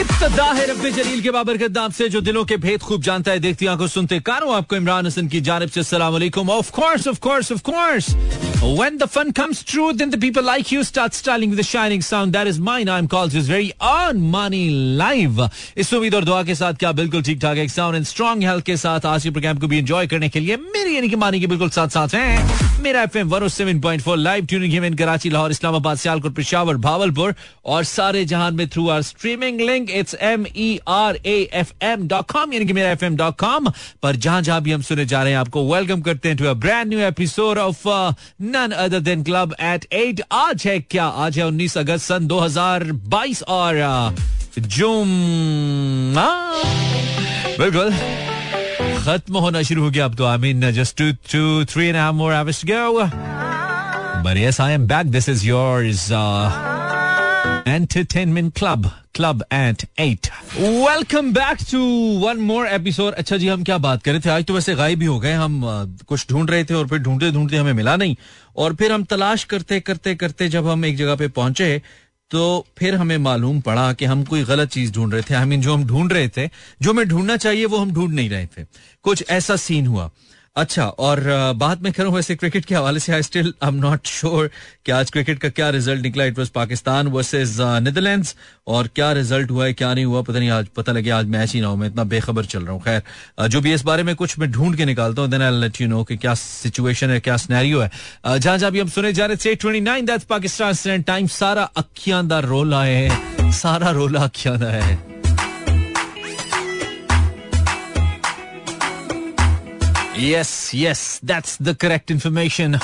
इब्तदा है जलील के बाबरकत दाम से जो दिलों के भेद खूब जानता है, देखती आँखों सुनते कारो आपको इमरान हसन की जानब से सलाम of course of course of course When the fun comes true, then the people like you start styling with a shining sound. That is mine. I'm called is very on money live. इस उम्मीद और दुआ के साथ क्या बिल्कुल ठीक ठाक एक साउंड एंड स्ट्रॉन्ग हेल्थ के साथ आज के प्रोग्राम को भी एंजॉय करने के लिए मेरी यानी कि मानी के बिल्कुल साथ साथ हैं मेरा F M one seven point four live tuning in Karachi Lahore Islamabad Sialkot Peshawar Bahawalpur और सारे जहान में through our streaming link it's M E R A F M dot com यानी कि मेरा एफ़ एम डॉट कॉम पर जहाँ जहाँ भी हम सुने जा रहे हैं आपको वेलकम करते हैं to a brand new episode of none other than club eight eight आज है क्या? आज है उन्नीस अगस्त सन 2022 और जूम बिल्कुल। खत्म होना शुरू हो गया अब तो। I mean just two two three and more hours to go But yes, I am back. This is yours. Uh, Entertainment Club at 8. Welcome back to one more episode. अच्छा जी हम क्या बात कर रहे थे? आज तो वैसे गायब ही हो गए। हम कुछ ढूंढ रहे थे और फिर ढूंढते ढूंढते हमें मिला नहीं। और फिर हम तलाश करते करते करते जब हम एक जगह पे पहुँचे तो फिर हमें मालूम पड़ा कि हम कोई गलत चीज़ ढूंढ रहे थे। आई I मीन mean, जो हम ढूंढ रहे थे जो हमें ढूंढना चाहिए वो हम ढूंढ नहीं रहे थे। कुछ ऐसा सीन हुआ। अच्छा और बात मैं करूँ वैसे क्रिकेट के हवाले से I still I am not sure कि आज क्रिकेट का क्या रिज़ल्ट निकला। It was Pakistan versus Netherlands और क्या रिज़ल्ट हुआ है, क्या नहीं हुआ, पता नहीं, आज पता लगे, आज मैच ही ना हो। मैं इतना बेखबर चल रहा हूँ। खैर जो भी इस बारे में कुछ मैं ढूंढ के निकालता हूँ then I let you know कि क्या सिचुएशन है, क्या स्नैरियो है। जहाँ जहाँ भी हम सुने जा रहे थे ट्वेंटी नाइन पाकिस्तान टाइम सारा अखियाँ रोला है, सारा रोला अखियाँ है। yes yes that's the correct information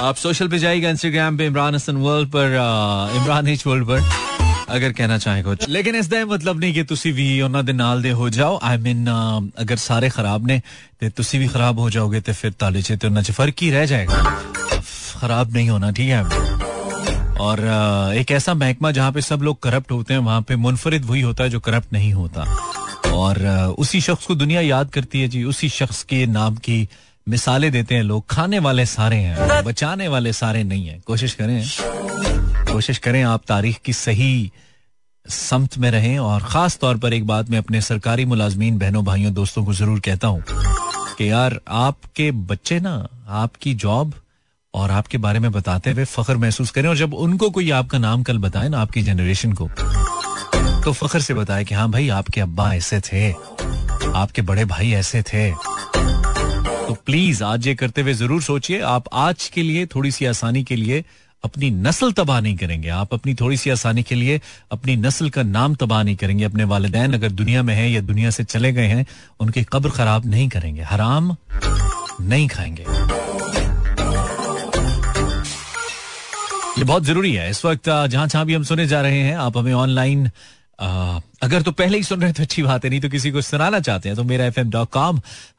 आप सोशल पे जाइएगा इंस्टाग्राम पे इमरान हसन वर्ल्ड पर इमरान एच वर्ल्ड पर अगर कहना चाहे कुछ लेकिन इस दा मतलब नहीं कि तुसी भी ਉਹਨਾਂ ਦੇ ਨਾਲ ਦੇ ਹੋ ਜਾਓ आई मीन अगर सारे खराब ने ਤੇ ਤੁਸੀਂ ਵੀ खराब हो जाओगे तो फिर ताले चे तो ਚ फर्क ही रह जाएगा खराब नहीं होना ठीक है और एक ऐसा महकमा जहाँ पे सब लोग करप्ट होते हैं वहां पे मुनफरिद वही होता है जो करप्ट नहीं होता और उसी शख्स को दुनिया याद करती है जी, उसी शख्स के नाम की मिसालें देते हैं लोग। खाने वाले सारे हैं, बचाने वाले सारे नहीं है। कोशिश करें कोशिश करें आप तारीख की सही समत में रहें और खास तौर पर एक बात मैं अपने सरकारी मुलाजमीन बहनों, भाइयों, दोस्तों को ज़रूर कहता हूँ कि यार आपके बच्चे ना, आपकी जॉब और आपके बारे में बताते हुए फख्र महसूस करें और जब उनको कोई आपका नाम कल बताए ना, आपकी जनरेशन को तो फख्र से बताया कि हाँ भाई, आपके अब्बा ऐसे थे। आपके बड़े भाई ऐसे थे। तो प्लीज़ आज ये करते हुए ज़रूर सोचिए, आप आज के लिए थोड़ी सी आसानी के लिए अपनी नस्ल तबाह नहीं करेंगे। आप अपनी थोड़ी सी आसानी के लिए अपनी नस्ल का नाम तबाह नहीं करेंगे। अपने वालदेन अगर दुनिया में है या दुनिया से चले गए हैं, उनकी कब्र खराब नहीं करेंगे। हराम नहीं खाएँगे। ये बहुत ज़रूरी है। इस वक्त जहाँ जहाँ भी हम सुने जा रहे हैं, आप हमें ऑनलाइन अगर तो पहले ही सुन रहे तो अच्छी बात है नहीं तो किसी को सुनाना चाहते हैं तो मेरा एफ़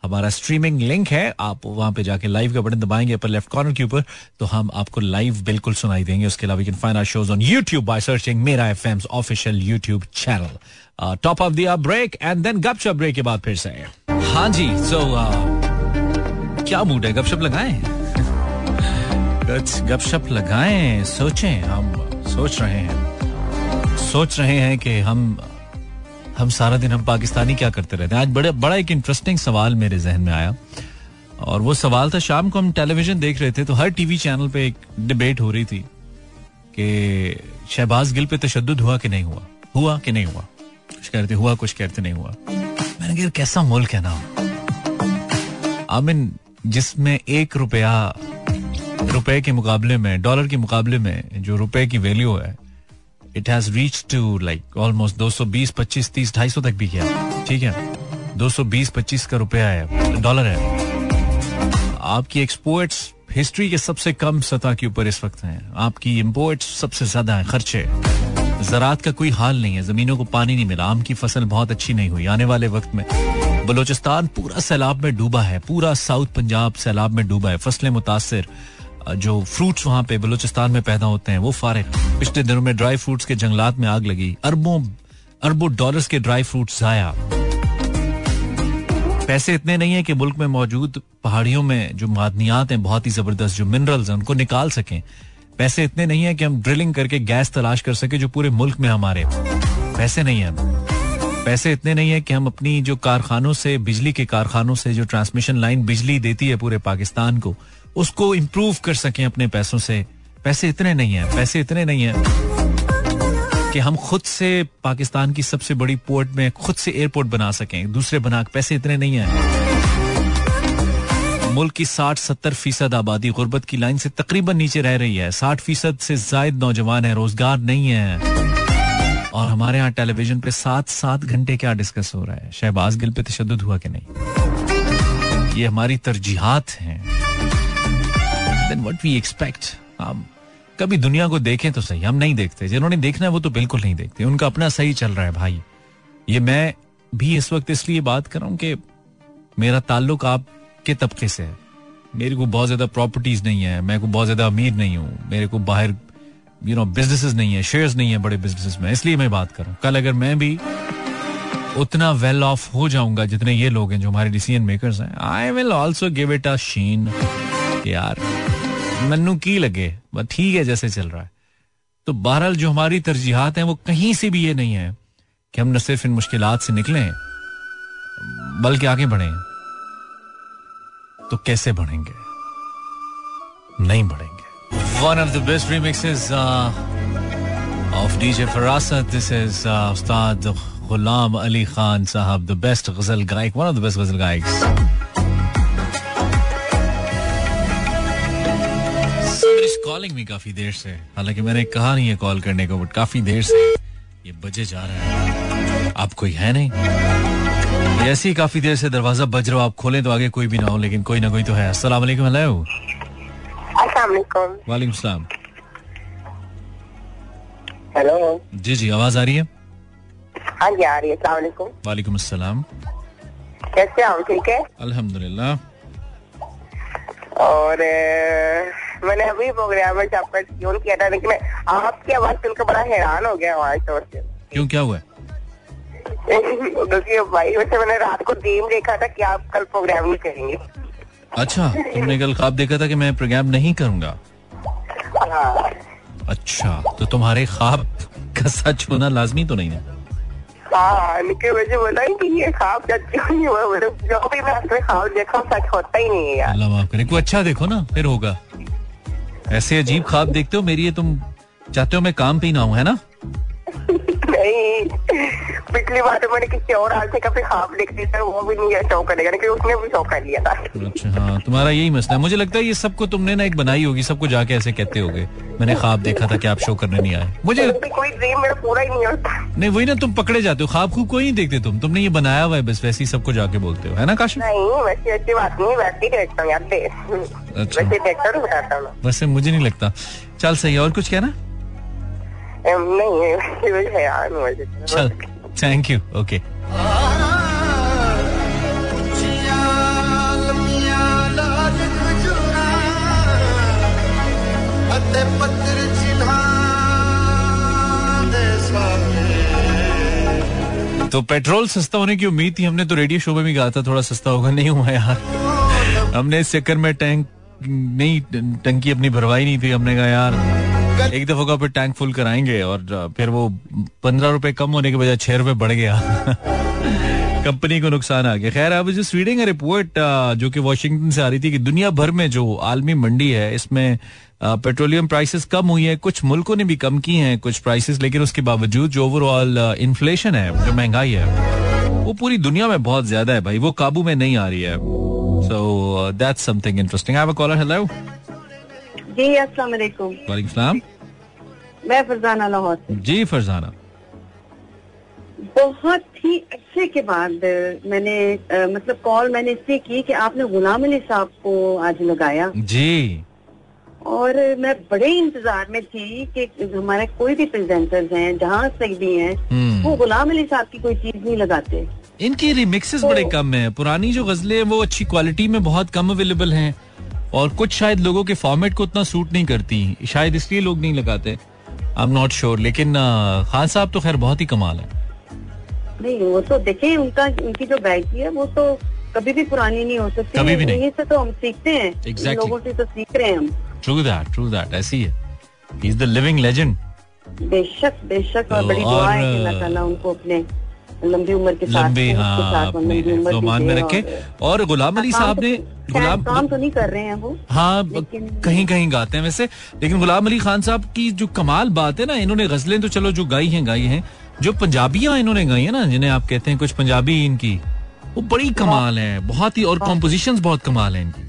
हमारा स्ट्रीमिंग लिंक है आप वहाँ पे जाके लाइव का बटन दबाएँगे ऊपर लेफ़्ट कॉर्नर के ऊपर तो हम आपको लाइव बिल्कुल सुनाई देंगे उसके अलावा can find our shows on YouTube by searching मेरा F M official YouTube channel top of the break and then गपशप ब्रेक के बाद फिर से। हाँ जी सो so, uh, क्या मूड है? गपशप लगाए? गपशप लगाए सोचें हम सोच रहे हैं। सोच रहे हैं कि हम हम सारा दिन हम पाकिस्तानी क्या करते रहते हैं। आज बड़े, बड़ा एक इंटरेस्टिंग सवाल मेरे जहन में आया। और वो सवाल था, शाम को हम टेलीविज़न देख रहे थे तो हर टीवी चैनल पे एक डिबेट हो रही थी कि शहबाज गिल पे तशद हुआ कि नहीं हुआ? हुआ कि नहीं हुआ? कुछ कहते हुआ, कुछ कहते नहीं हुआ। मैंने कहा कैसा मुल्क है ना? आमिन, जिसमें एक रुपया, रुपए के मुकाबले में, डॉलर के मुकाबले में जो रुपए की वैल्यू है it has reach to like almost 220 25 30 250 तक भी गया ठीक है? 220 25 का रुपया है डॉलर है। आपकी एक्सपोर्ट्स हिस्ट्री के सबसे कम सतह के ऊपर इस वक्त हैं। आपकी इम्पोर्ट सबसे ज़्यादा है, खर्चे ज़रात का कोई हाल नहीं है, जमीनों को पानी नहीं मिला, आम की फ़सल बहुत अच्छी नहीं हुई। आने वाले वक्त में बलोचिस्तान पूरा सैलाब में डूबा है, पूरा साउथ पंजाब सैलाब में डूबा है। फ़सलें मुतासर जो फ्रूट्स वहाँ पे बलूचिस्तान में पैदा होते हैं, वो फारे पिछले दिनों में ड्राई फ्रूट्स के जंगलात में आग लगी। अरबों अरबों डॉलर्स के ड्राई फ्रूट्स जाया। पैसे इतने नहीं है कि मुल्क में मौजूद पहाड़ियों में जो मादनियात हैं, बहुत ही ज़बरदस्त जो मिनरल्स हैं, उनको निकाल सकें। पैसे इतने नहीं है कि हम ड्रिलिंग करके गैस तलाश कर सके, जो पूरे मुल्क में हमारे। पैसे नहीं है। पैसे इतने नहीं है कि हम अपनी जो कारखानों से, बिजली के कारखानों से जो ट्रांसमिशन लाइन बिजली देती है पूरे पाकिस्तान को उसको इम्प्रूव कर सकें अपने पैसों से। पैसे इतने नहीं है, पैसे इतने नहीं है कि हम खुद से पाकिस्तान की सबसे बड़ी पोर्ट में खुद से एयरपोर्ट बना सकें। दूसरे बना, पैसे इतने नहीं है। मुल्क की 60-70 फ़ीसद आबादी गुर्बत की लाइन से तकरीबन नीचे रह रही है। 60 फ़ीसद से जायद नौजवान है, रोज़गार नहीं है। और हमारे यहाँ टेलीविज़न पे सात सात घंटे क्या डिस्कस हो रहा है? शहबाज गिल पे तशद हुआ कि नहीं? ये हमारी तरजीहात हैं। देन व्हाट वी एक्सपेक्ट हम कभी दुनिया को देखें तो सही, हम नहीं देखते। जिन्होंने देखना है वो तो बिल्कुल नहीं देखते। उनका अपना सही चल रहा है भाई। ये मैं भी इस वक्त इसलिए बात कर रहा हूँ कि मेरा ताल्लुक आपके तबके से है। मेरे को बहुत ज़्यादा प्रॉपर्टीज़ नहीं है, मैं को बहुत ज़्यादा अमीर नहीं हूँ, मेरे को बाहर यू नो बिजनेसेस नहीं है शेयर्स नहीं है बड़े बिजनेसेस में, इसलिए मैं बात करूँ कल अगर मैं भी उतना वेल ऑफ़ हो जाऊँगा, जितने ये लोग हैं जो हमारे डिसीज़न मेकर्स हैं I will also give it a sheen यार। मन्नू की लगे ठीक है, जैसे चल रहा है। तो बहरहाल जो हमारी तरजीहत हैं, वो कहीं से भी ये नहीं है कि हम न सिर्फ़ इन मुश्किल से निकले, बल्कि आगे बढ़े। तो कैसे बढ़ेंगे? नहीं बढ़ेंगे। One of the best remixes of DJ Farasat this is Ustad Ghulam Ali Khan Sahab the best ghazal gayak one of the best ghazal गायक्स calling भी काफ़ी देर से। हालाँकि मैंने कहा नहीं है कॉल करने को बट काफ़ी देर से ये बजे जा रहा है। आप कोई है नहीं? ऐसी काफ़ी देर से दरवाज़ा बज रहा हो आप खोलें तो आगे कोई भी ना हो लेकिन कोई ना कोई तो है। अस्सलाम वालेकुम हेलो वालेकुम। सलाम। हेलो। जी जी आवाज़ आ रही है? हाँ जी आ रही है। वालेकुम। अस्सलाम कैसे आप ठीक है? अल्हम्दुलिल्लाह। और मैंने अभी प्रोग्राम में आपका ट्यून किया था लेकिन आपकी आवाज़ सुनकर बड़ा हैरान हो गया आवाज़ तो। से क्यों क्या हुआ? क्योंकि भाई वैसे मैंने रात को ड्रीम देखा था कि आप कल प्रोग्राम नहीं करेंगे। अच्छा तुमने कल ख्वाब देखा था कि मैं प्रोग्राम नहीं करूँगा? हाँ। अच्छा तो तुम्हारे ख्वाब का सच होना लाजमी तो नहीं है? हाँ ख्वाब जो भी देखा सच होता ही नहीं है यार। अच्छा देखो ना फिर होगा। ऐसे अजीब ख्वाब देखते हो? मेरी ये तुम चाहते हो मैं काम पे ही ना हूँ है ना? पिछली बार तो मैंने किसी और आदमी का भी ख्वाब देख लिया था वो भी नहीं शो करेगा क्योंकि उसने भी शो कर लिया था। अच्छा हाँ तुम्हारा यही मसला है। मुझे लगता है ये सबको तुमने ना एक बनाई होगी सबको जाके ऐसे कहते होगे मैंने ख्वाब देखा था कि आप शो करने नहीं आए। मुझे कोई ड्रीम मेरा पूरा ही नहीं होता। नहीं वही ना तुम पकड़े जाते हो ख्वाब खूब कोई नहीं देखते तुम। तुमने ये बनाया हुआ है बस वैसे ही सबको जाके बोलते हो है ना काश नहीं वैसे ऐसी बात नहीं वैसे ही देखता हूँ यार अच्छा। वैसे देखता हूँ बताता हूँ। वैसे मुझे नहीं लगता। चल सही और कुछ कहना? नहीं है यार मुझे चल। थैंक यू ओके तो पेट्रोल सस्ता होने की उम्मीद थी। हमने तो रेडियो शो में भी कहा था। थोड़ा सस्ता होगा। नहीं हुआ यार। हमने इस चक्कर में टैंक नहीं, टंकी अपनी भरवाई नहीं थी। हमने कहा, यार एक दफ़ा का टैंक फुल कराएँगे और फिर वो पंद्रह रुपए कम होने के बजाय छह रुपए बढ़ गया। कंपनी को नुकसान आ गया। खैर अब जस्ट रीडिंग रिपोर्ट जो कि वॉशिंगटन से आ रही थी कि दुनिया भर में जो आलमी मंडी है, इसमें पेट्रोलियम प्राइसेस कम हुई है, कुछ मुल्कों ने भी कम की हैं कुछ प्राइसेस लेकिन उसके बावजूद जो ओवरऑल इन्फ्लेशन है, जो महँगाई है, वो पूरी दुनिया में बहुत ज़्यादा है भाई, वो काबू में नहीं आ रही है। So that's something interesting I have a caller hello जी अस्सलाम वालेकुम। वालेकुम सलाम। मैं फरजाना लाहौर जी फरजाना। बहुत ही अच्छे के बाद मैंने आ, मतलब कॉल मैंने इसलिए की कि आपने गुलाम अली साहब को आज लगाया। जी। और मैं बड़े इंतज़ार में थी कि हमारे कोई भी प्रेजेंटर्स हैं जहाँ तक भी हैं वो गुलाम अली साहब की कोई चीज़ नहीं लगाते। इनकी रिमिक्सेस तो, बड़े कम है। पुरानी जो गजलें हैं वो अच्छी क्वालिटी में बहुत कम अवेलेबल हैं। और कुछ शायद लोगों के फॉर्मेट को उतना सूट नहीं करती शायद इसलिए लोग नहीं लगाते। आई एम नॉट श्योर लेकिन खान साहब तो खैर बहुत ही कमाल है। नहीं वो तो देखिए उनका उनकी जो गायकी है वो तो कभी भी पुरानी नहीं हो सकती कभी भी नहीं। से तो हम सीखते हैं exactly. लोगों से तो सीख रहे हैं हम। ट्रू दैट ट्रू दैट ऐसी है। He is the living legend बेशक बेशक और बड़ी दुआ है अल्लाह ताला उनको अपने लंबी उम्र के साथ लंबी हाँ अपने में रखे। और- गुलाम अली साहब तो- ने गुलाम काम तो नहीं कर रहे हैं वो हाँ कहीं कहीं गाते हैं वैसे। लेकिन गुलाम अली खान साहब की जो कमाल बात है ना इन्होंने गजलें तो चलो जो गाई हैं गाई हैं। जो पंजाबियाँ इन्होंने गाई है ना जिन्हें आप कहते हैं कुछ पंजाबी इनकी वो बड़ी कमाल है बहुत ही और कॉम्पोजिशन बहुत कमाल है इनकी।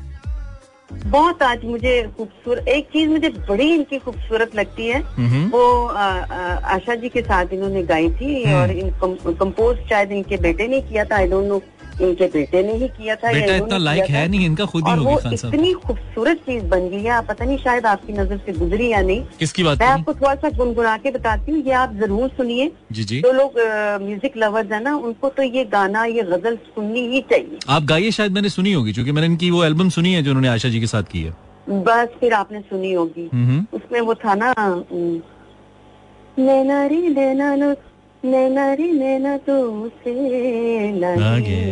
बहुत आज मुझे खूबसूरत एक चीज़ मुझे बड़ी इनकी खूबसूरत लगती है हम्म। वो आ, आ, आशा जी के साथ इन्होंने गाई थी हम्म। और इन कंपोज शायद इनके बेटे ने किया था आई डोंट नो इनके बेटे ने ही किया था बेटा इतना था। है नहीं इनका खुद ही होगी वो खान साहब। इतनी खूबसूरत चीज़ बन गई है पता नहीं शायद आपकी नज़र से गुजरी या नहीं। किसकी बात मैं आपको थोड़ा सा गुनगुना के बताती हूँ ये आप ज़रूर सुनिए। जी जी। जो लोग म्यूज़िक लवर्स है ना उनको तो ये गाना ये गज़ल सुननी ही चाहिए। आप गाइए शायद मैंने सुनी होगी क्योंकि मैंने इनकी वो एल्बम सुनी है जो उन्होंने आशा जी के साथ की है। बस फिर आपने सुनी होगी। हम्म उसमें वो था ना नैना रे नैना नो नैना रे नैना तो से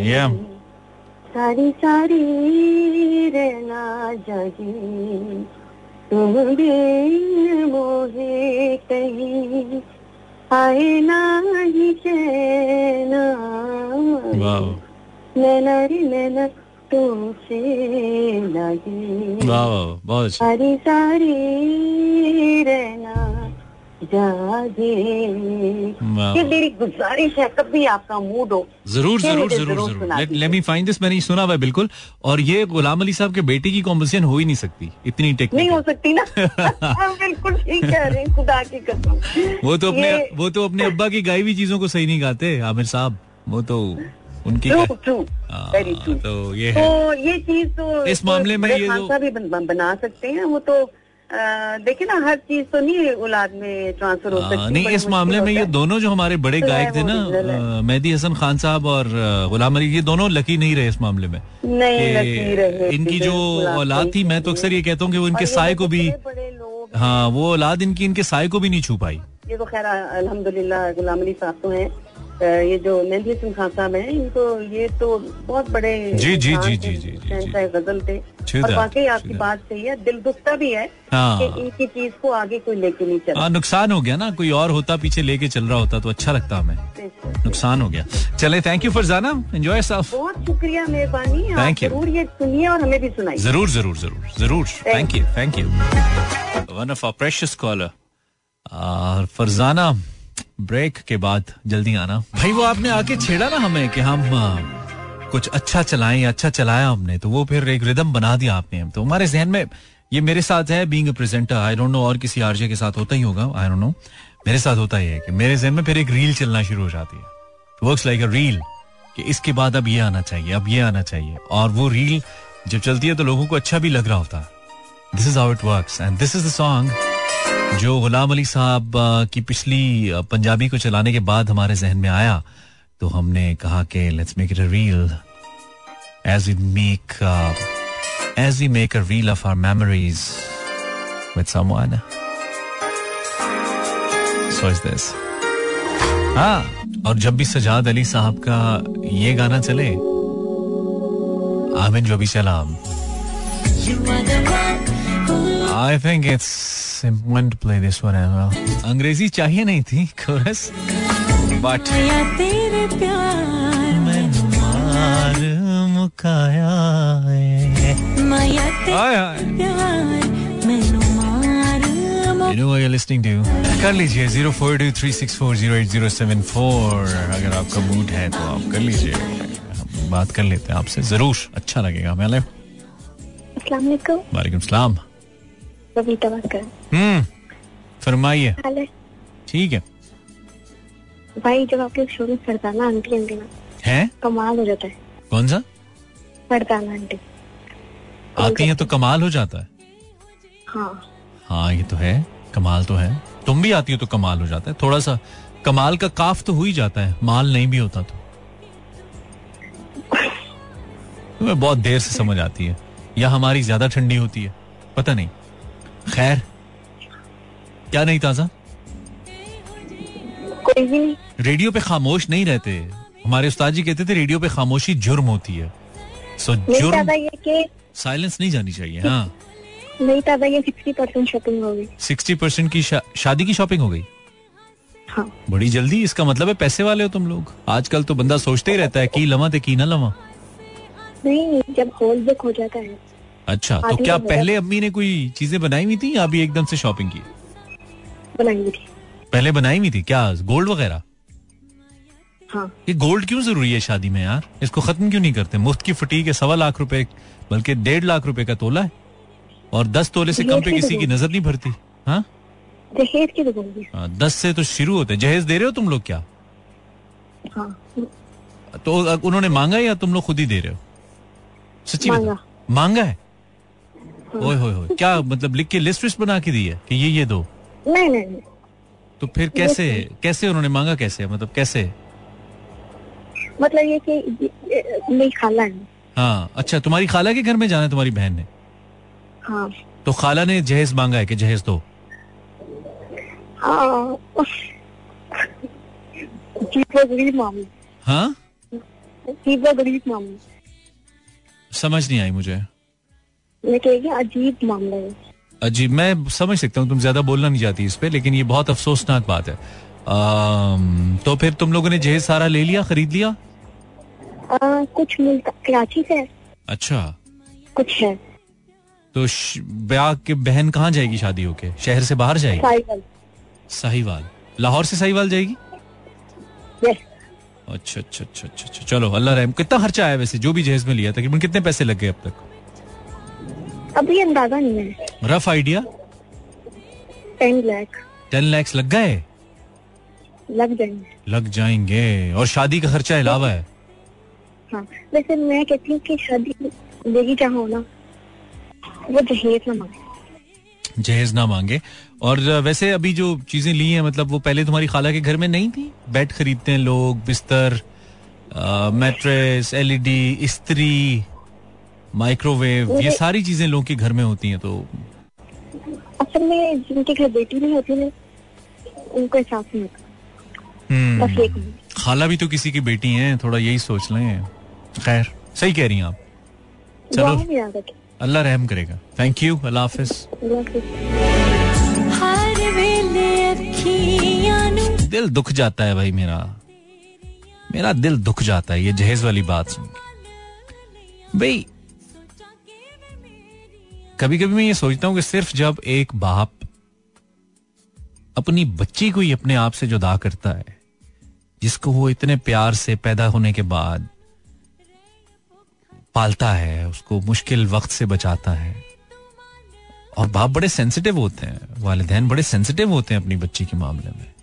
yeah. सारी सारी रहना जागी। तुम भी मोहे कहीं। आए ना ही चैना नैना रे नैना तुमसे लगी सारी सारी रहना ये मेरी गुजारिश है कभी आपका मूड हो ज़रूर ज़रूर ज़रूर ज़रूर ज़रूर। लेट मी फाइंड दिस मैंने सुना हुआ बिल्कुल। और ये गुलाम अली साहब के बेटे की कॉम्पोजिशन हो ही नहीं सकती इतनी नहीं हो सकती ना। बिल्कुल ठीक कह रहे खुदा की कसम। वो तो अपने वो तो अपने अब्बा की गाई हुई चीज़ों को सही नहीं गाते आमिर साहब। वो तो उनकी ट्रू ट्रू हाँ, वेरी ट्रू तो ये है। तो ये चीज़ तो इस मामले में ये जो- साहब भी बन, सकते हैं वो तो देखिए ना हर चीज़ तो नहीं औलाद में ट्रांसफ़र हो हाँ, सकती नहीं इस मामले में ये। दोनों जो हमारे बड़े तो गायक थे ना मेहदी हसन खान साहब और गुलाम अली ये दोनों लकी नहीं रहे इस मामले में। नहीं रहे इनकी जो औलाद थी मैं तो अक्सर ये कहता हूँ कि वो इनके साय को भी हैं। वो औलाद इनकी इनके साय को भी नहीं छू पाई। ये तो खैर अलहमदुल्ला गुलाम अली साहब तो हैं। ये जो मेहदी हसन खान साहब हैं इनको ये तो बहुत बड़े जी, जी, जी, जी, जी, गज़ल थे। और true आपकी बात सही है दिल दुखता भी है हाँ। कि इनकी चीज़ को आगे कोई लेके नहीं चला। हाँ नुकसान हो गया ना कोई और होता पीछे लेके चल रहा होता तो अच्छा लगता हमें। नुकसान हो गया। चले thank you Farzana. Enjoy self बहुत शुक्रिया मेहरबानी। थैंक यू ज़रूर ये सुनिए और हमें भी सुनाइए। ज़रूर ज़रूर ज़रूर ज़रूर। Thank you thank you one of our precious caller और फरजाना ब्रेक के बाद जल्दी आना। भाई, वो आपने आके छेड़ा ना हमें कि हम कुछ अच्छा चलाएँ अच्छा चलाया हमने तो वो फिर एक रिदम बना दिया आपने। तो हमारे जहन में, ये मेरे साथ है being presenter I don't know और किसी आरजे के साथ होता ही होगा आई डोंट नो मेरे साथ होता ही है कि मेरे जहन में फिर एक रील चलना शुरू हो जाती है। वर्क्स लाइक अ रील कि इसके बाद अब ये आना चाहिए, अब ये आना चाहिए। और वो रील जब चलती है तो लोगों को अच्छा भी लग रहा होता। है this is how it works and this is the song जो गुलाम अली साहब की पिछली पंजाबी को चलाने के बाद हमारे जहन में आया तो हमने कहा कि let's make it a reel as we make as we make a reel of our memories with someone so is this हाँ और जब भी सजाद अली साहब का ये गाना चले आमिन जो भी चला। I think it's important to play this one as well. अंग्रेज़ी चाहिए नहीं थी कोरस। बट तेरे प्यार मार मुकाया है। You know what you're listening to? कर लीजिए zero four two three six four zero eight zero seven four अगर आपका मूड है तो आप कर लीजिए। बात कर लेते हैं आपसे। ज़रूर अच्छा लगेगा। वालेकुम। वालेकुम सलाम। बबीता बात कर हम्म फरमाइए। ठीक है। भाई जब आपके शो में फरदाना आंटी आंटी ना हैं? कमाल हो जाता है। कौन सा? फरदाना आंटी। आती है तो कमाल हो जाता है। हाँ। हाँ ये तो है। कमाल तो है। तुम भी आती हो तो कमाल हो जाता है। थोड़ा सा कमाल का काफ तो हो ही जाता है। माल नहीं भी होता तो। तुम्हें बहुत देर से समझ आती है। या हमारी ज़्यादा ठंडी होती है। पता नहीं। खैर क्या नहीं ताज़ा? कोई भी नहीं। रेडियो पे खामोश नहीं रहते। हमारे उस्ताद जी कहते थे रेडियो पे खामोशी जुर्म होती है। सो नहीं जुर्म साइलेंस नहीं जानी चाहिए हाँ। नहीं था ये सिक्सटी परसेंट शॉपिंग हो गई। सिक्सटी परसेंट की शा, शादी की शॉपिंग हो गई? हाँ। बड़ी जल्दी इसका मतलब है पैसे वाले हो तुम लोग। आजकल तो बंदा सोचते ही रहता है की लवा ते की ना लवा। नहीं जब होल बुक हो जाता है। अच्छा तो क्या पहले अम्मी ने कोई चीज़ें बनाई हुई थी या अभी एकदम से शॉपिंग की? बनाएँगे थी। पहले बनाई हुई थी क्या? गोल्ड वगैरह? हाँ। ये गोल्ड क्यों ज़रूरी है शादी में यार? इसको खत्म क्यों नहीं करते? मुफ़्त की फटीक है सवा लाख रुपए बल्कि डेढ़ लाख रुपए का तोला है। और दस तोले से कम पे किसी की नज़र नहीं भरती हाँ? दहेज की हाँ, दस से तो शुरू होते जहेज दे रहे हो तुम लोग क्या? हाँ। तो उन्होंने मांगा या तुम लोग खुद ही दे रहे हो? सच्ची मांगा। मांगा है? ओए होए होए क्या मतलब लिख के लिस्ट विस्ट बना के दी है कि ये ये दो? नहीं नहीं तो फिर कैसे कैसे उन्होंने मांगा कैसे? मतलब कैसे? मतलब ये कि मेरी खाला है। हाँ अच्छा तुम्हारी खाला के घर में जाना है तुम्हारी बहन ने? हाँ। तो खाला ने जहेज मांगा है कि जहेज दो? हाँ। गरीब मामला हाँ? गरीब मामला समझ नहीं आई मुझे। मैं कहेगी अजीब मामला है। अजीब मैं समझ सकता हूँ तुम ज़्यादा बोलना नहीं चाहती इस पे लेकिन ये बहुत अफसोसनाक बात है। तो फिर तुम लोगों ने जहेज सारा ले लिया खरीद लिया? आ, कुछ कराची से। अच्छा। कुछ है। तो ब्याह के बहन कहाँ जाएगी शादी होके? शहर से बाहर जाएगी? साहिवाल। लाहौर से साहिवाल जाएगी? अच्छा अच्छा अच्छा अच्छा अच्छा। चलो अल्लाह रहम। कितना खर्चा आया वैसे जो भी जहेज में लिया तकरीबन कितने पैसे लग गए अब तक? अभी अंदाज़ा नहीं है। Rough idea? Ten lakh ten lakhs लग गए? लग जाएँगे। लग जाएँगे। और शादी का खर्चा अलावा है? हाँ वैसे मैं कहती हूँ कि शादी लेगी चाहो ना वो दहेज ना मांगे। जहेज ना मांगे। और वैसे अभी जो चीज़ें ली हैं मतलब वो पहले तुम्हारी खाला के घर में नहीं थी? बेड खरीदते हैं लोग बिस्तर मैट्रेस एलईडी इस्त्री माइक्रोवेव ये सारी चीज़ें लोगों के घर में होती हैं तो असल में जिनके घर बेटी नहीं होती ना उनको एहसास नहीं होता। हम्म, बस एक मिनट खाला भी तो किसी की बेटी हैं थोड़ा यही सोच लें। खैर सही कह रही हैं आप। चलो। अल्लाह रहम करेगा। थैंक यू अल्लाह हाफिज। दिल दुख जाता है भाई मेरा। मेरा दिल दुख जाता है ये जहेज वाली बात सुन के। भाई कभी कभी मैं ये सोचता हूँ कि सिर्फ़ जब एक बाप अपनी बच्ची को ही अपने आप से जुदा करता है, जिसको वो इतने प्यार से पैदा होने के बाद पालता है, उसको मुश्किल वक्त से बचाता है। और बाप बड़े सेंसिटिव होते हैं, वालिदैन बड़े सेंसिटिव होते हैं अपनी बच्ची के मामले में।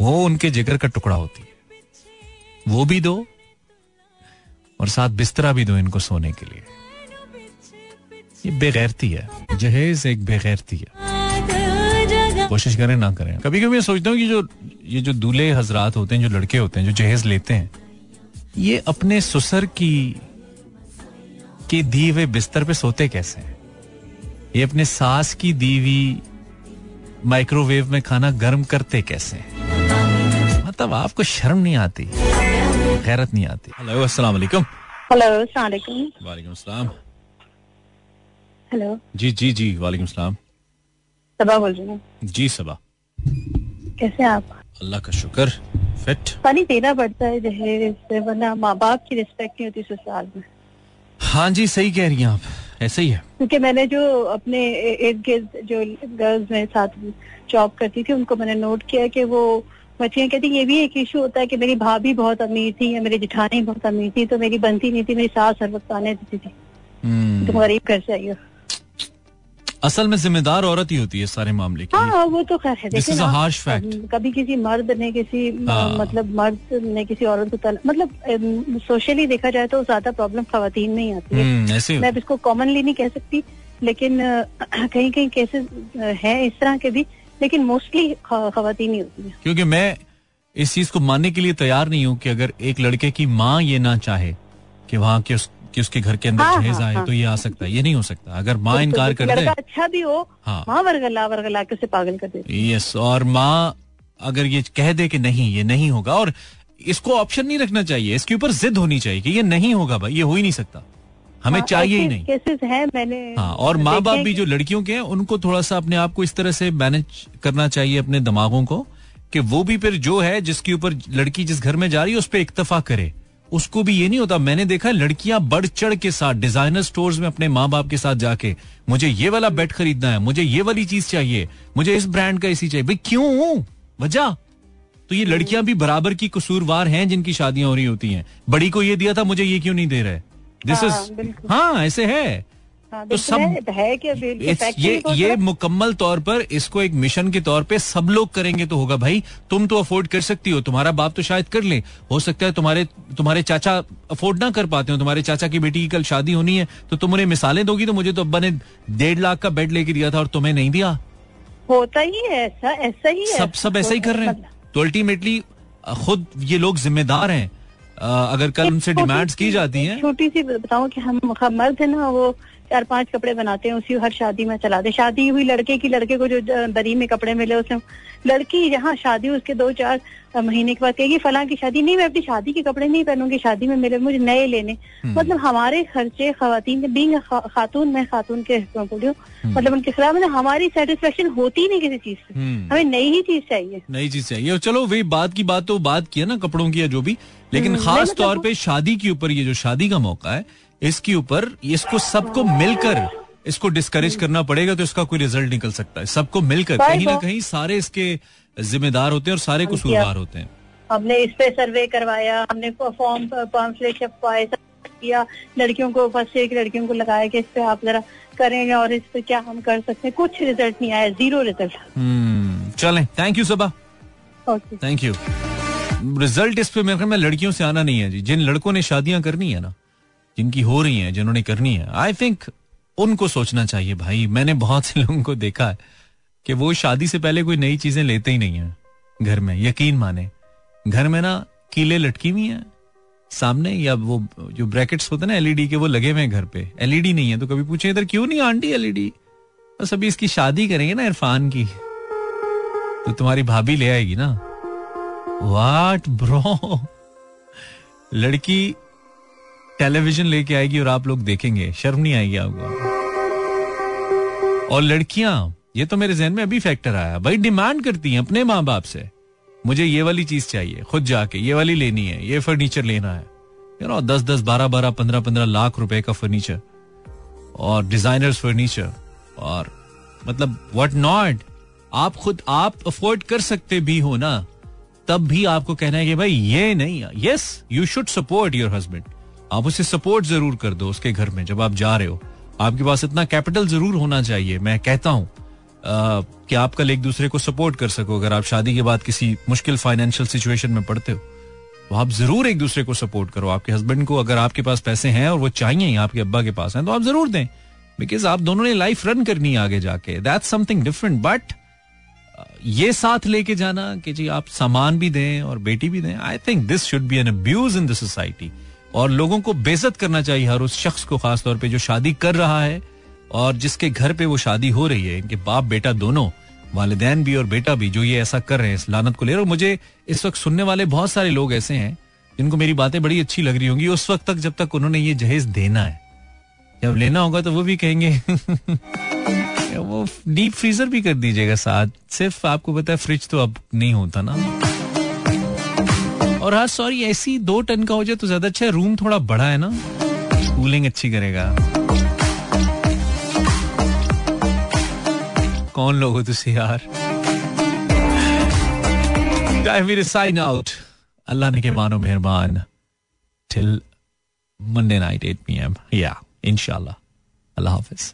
वो उनके जिगर का टुकड़ा होती है। वो भी दो और साथ बिस्तरा भी दो इनको सोने के लिए। ये बेगैरती है। जहेज एक बेगैरती है। कोशिश करें ना करें। कभी कभी मैं सोचता हूँ कि जो ये जो दूल्हे हजरात होते हैं जो लड़के होते हैं जो जहेज लेते हैं ये अपने सुसर की के दिए हुए बिस्तर पे सोते कैसे हैं? ये अपने सास की दीवी माइक्रोवेव में खाना गर्म करते कैसे हैं? मतलब आपको शर्म नहीं आती? गैरत नहीं आती? हेलो अस्सलाम वालेकुम हेलो वालेकुम अस्सलाम हेलो। जी जी जी वालेकुम अस्सलाम सबा बोल रही हूँ। जी सबा कैसे आप? अल्लाह का शुक्र फिट पानी देना पड़ता है जहेज से वरना माँ बाप की रिस्पेक्ट नहीं होती ससुराल में। हाँ जी सही कह रही हैं आप। ऐसे ही है। क्योंकि मैंने जो अपने इर्द गिर्द जो गर्ल्स मेरे साथ जॉब करती थी उनको मैंने नोट किया कि वो बच्चियाँ कहती ये भी एक इशू होता है कि मेरी भाभी बहुत अमीर थी या मेरी जिठानी बहुत अमीर थी तो मेरी बनती नहीं थी मेरी सास हर वक्त आने देती थी। हम्म, तुम गरीब घर से आई हो। असल में जिम्मेदार औरत ही होती है सारे मामले की। हाँ वो तो खैर है। Is a ना, कभी किसी मर्द ने किसी हाँ। मतलब मर्द ने किसी औरत को तल मतलब सोशली देखा जाए तो ज़्यादा प्रॉब्लम खातन में ही आती है। हम्म, ऐसे मैं इसको कॉमनली नहीं कह सकती लेकिन कहीं कहीं केसेस हैं इस तरह के भी लेकिन मोस्टली खातन ही होती है। क्योंकि मैं इस चीज़ को मानने के लिए तैयार नहीं हूँ कि अगर एक लड़के की माँ ये ना चाहे कि वहाँ के उस कि उसके घर के अंदर हाँ, जहेज हाँ, आए हाँ। तो ये आ सकता है। ये नहीं हो सकता। अगर माँ इनकार कर दे। अच्छा भी हो हाँ। वहाँ वर्गला वर्गला के उसे पागल कर देती यस और माँ अगर ये कह दे कि नहीं ये नहीं होगा और इसको ऑप्शन नहीं रखना चाहिए। इसके ऊपर जिद होनी चाहिए कि ये नहीं होगा भाई ये हो ही नहीं सकता। हमें हाँ, चाहिए ही नहीं। केसेस हैं मैंने हाँ और माँ बाप भी जो लड़कियों के हैं उनको थोड़ा सा अपने आप को इस तरह से मैनेज करना चाहिए अपने दिमागों को कि वो भी फिर जो है जिसके ऊपर लड़की जिस घर में जा रही है उस पर इक्तफा करे। उसको भी ये नहीं होता मैंने देखा लड़कियाँ बढ़ चढ़ के साथ डिज़ाइनर स्टोर्स में अपने माँ बाप के साथ जाके मुझे ये वाला बेड खरीदना है मुझे ये वाली चीज़ चाहिए मुझे इस ब्रांड का इसी चाहिए। भाई क्यों? वजह? तो ये लड़कियाँ भी बराबर की कसूरवार हैं जिनकी शादियाँ हो रही होती हैं। बड़ी को ये दिया था मुझे ये क्यों नहीं दे रहे? दिस हाँ, इज़ हाँ ऐसे हाँ, तो सब- है, है कि ये ये मुकम्मल तौर पर इसको एक मिशन के तौर पे सब लोग करेंगे तो होगा। भाई तुम तो अफोर्ड कर सकती हो। तुम्हारा बाप तो शायद कर ले। हो सकता है तुम्हारे तुम्हारे चाचा अफोर्ड ना कर पाते हो। तुम्हारे चाचा की बेटी की कल शादी होनी है तो तुम उन्हें मिसालें दोगी तो मुझे तो अब्बा ने डेढ़ लाख का बेड लेके दिया था और तुम्हें नहीं दिया। होता ही है ऐसा ऐसा ही है। सब सब ऐसा ही कर रहे हैं। तो अल्टीमेटली खुद ये लोग जिम्मेदार हैं। अगर कल उनसे डिमांड्स की जाती हैं। छोटी सी बताऊँ कि हम हम मर्द है ना वो चार पाँच कपड़े बनाते हैं उसी हर शादी में चलाते शादी हुई लड़के की लड़के को जो दरी में कपड़े मिले उसमें लड़की जहाँ शादी उसके दो चार महीने के बाद कहेगी फलां की शादी नहीं मैं अपनी शादी के कपड़े नहीं पहनूँगी शादी में मिले मुझे नए लेने। मतलब हमारे खर्चे खातन के बींग खातून में खातून के बोलियो मतलब उनके खिलाफ मतलब हमारी सेटिस्फेक्शन होती नहीं किसी चीज़ से। हम्म। हमें नई ही चीज़ चाहिए। नई चीज़ चाहिए। चलो वही बात की बात तो बात की है ना कपड़ों की या जो भी लेकिन हम्म, खास मतलब तौर वो- पे शादी के ऊपर ये जो शादी का मौका है इसके ऊपर इसको सबको मिलकर इसको डिस्करेज करना पड़ेगा तो इसका कोई रिज़ल्ट निकल सकता है। सबको मिलकर कहीं ना कहीं सारे इसके जिम्मेदार होते हैं और सारे कसूरवार होते हैं। हमने इस पे सर्वे करवाया हमने फॉर्म पम्फलेट छपवाए किया लड़कियों को फ़र्स्ट ईयर की लड़कियों को लगाया कि इस पे आप जरा करें और इस पे क्या हम कर सकते हैं। कुछ रिज़ल्ट नहीं आया ज़ीरो रिज़ल्ट हम्म, चलें। Thank you Saba thank you result इस पे मेरे ख्याल में लड़कियों से आना नहीं है जी। जिन लड़कों ने शादियाँ करनी है ना जिनकी हो रही हैं, जिन्होंने करनी है। आई थिंक उनको सोचना चाहिए भाई। मैंने बहुत से लोगों को देखा है कि वो शादी से पहले कोई नई चीज़ें लेते ही नहीं है घर में, यकीन माने। घर में ना कीले लटकी हुई हैं, सामने या वो जो ब्रैकेट्स होते हैं ना एलईडी के, वो लगे हुए हैं घर पे। एलईडी नहीं है तो कभी पूछे, इधर क्यों नहीं आंटी एलईडी? बस अभी इसकी शादी करेंगे ना इरफान की। तो तुम्हारी भाभी ले आएगी ना। वाट ब्रो लड़की टेलीविज़न लेके आएगी और आप लोग देखेंगे। शर्म नहीं आएगी आपको। और लड़कियाँ, ये तो मेरे जहन में अभी फैक्टर आया। भाई डिमांड करती हैं अपने माँ बाप से। मुझे ये वाली चीज़ चाहिए, खुद जाके। ये वाली लेनी है, ये फर्नीचर लेना है। यू नो दस दस बारह बारह पंद्रह पंद्रह लाख रुपए का फर्नीचर और डिजाइनर्स फर्नीचर और मतलब वट नॉट आप खुद, आप अफोर्ड कर सकते भी हो ना। तब भी आपको कहना है कि भाई, ये नहीं yes you should support your husband आप उसे सपोर्ट ज़रूर कर दो उसके घर में जब आप जा रहे हो। आपके पास इतना कैपिटल ज़रूर होना चाहिए, मैं कहता हूँ कि आप कल एक दूसरे को सपोर्ट कर सको। अगर आप शादी के बाद किसी मुश्किल फाइनेंशियल सिचुएशन में पड़ते हो तो आप ज़रूर एक दूसरे को सपोर्ट करो। आपके हस्बैंड को अगर आपके पास पैसे हैं और वो चाहिए ही, आपके अब्बा के पास हैं तो आप ज़रूर दें। बिकॉज़ आप दोनों ने लाइफ रन करनी है आगे जाके। दैट्स समथिंग डिफरेंट बट ये साथ लेके जाना कि जी आप सामान भी दें और बेटी भी दें। I think this should be an abuse in the society और लोगों को बेजत करना चाहिए हर उस शख्स को खास तौर पे जो शादी कर रहा है और जिसके घर पे वो शादी हो रही है। इनके बाप, बेटा दोनों, वालिदैन भी और बेटा भी जो ये ऐसा कर रहे हैं, इस लानत को ले और मुझे इस वक्त सुनने वाले बहुत सारे लोग ऐसे हैं जिनको मेरी बातें बड़ी अच्छी लग रही होंगी। उस वक्त तक जब तक उन्होंने ये जहेज देना है, जब लेना होगा तो वो भी कहेंगे, वो डीप फ्रीजर भी कर दीजिएगा साथ। सिर्फ़ आपको पता है, फ्रिज तो अब नहीं होता ना। और हाँ सॉरी ऐसी दो टन का हो जाए तो ज़्यादा अच्छा है। रूम थोड़ा बड़ा है ना। कूलिंग अच्छी करेगा। कौन लोग हो तुसी यार? साइन आउट अल्लाह ने के मानो मेहरबान। Till Monday night eight P M या इंशाल्लाह अल्लाह हाफिज।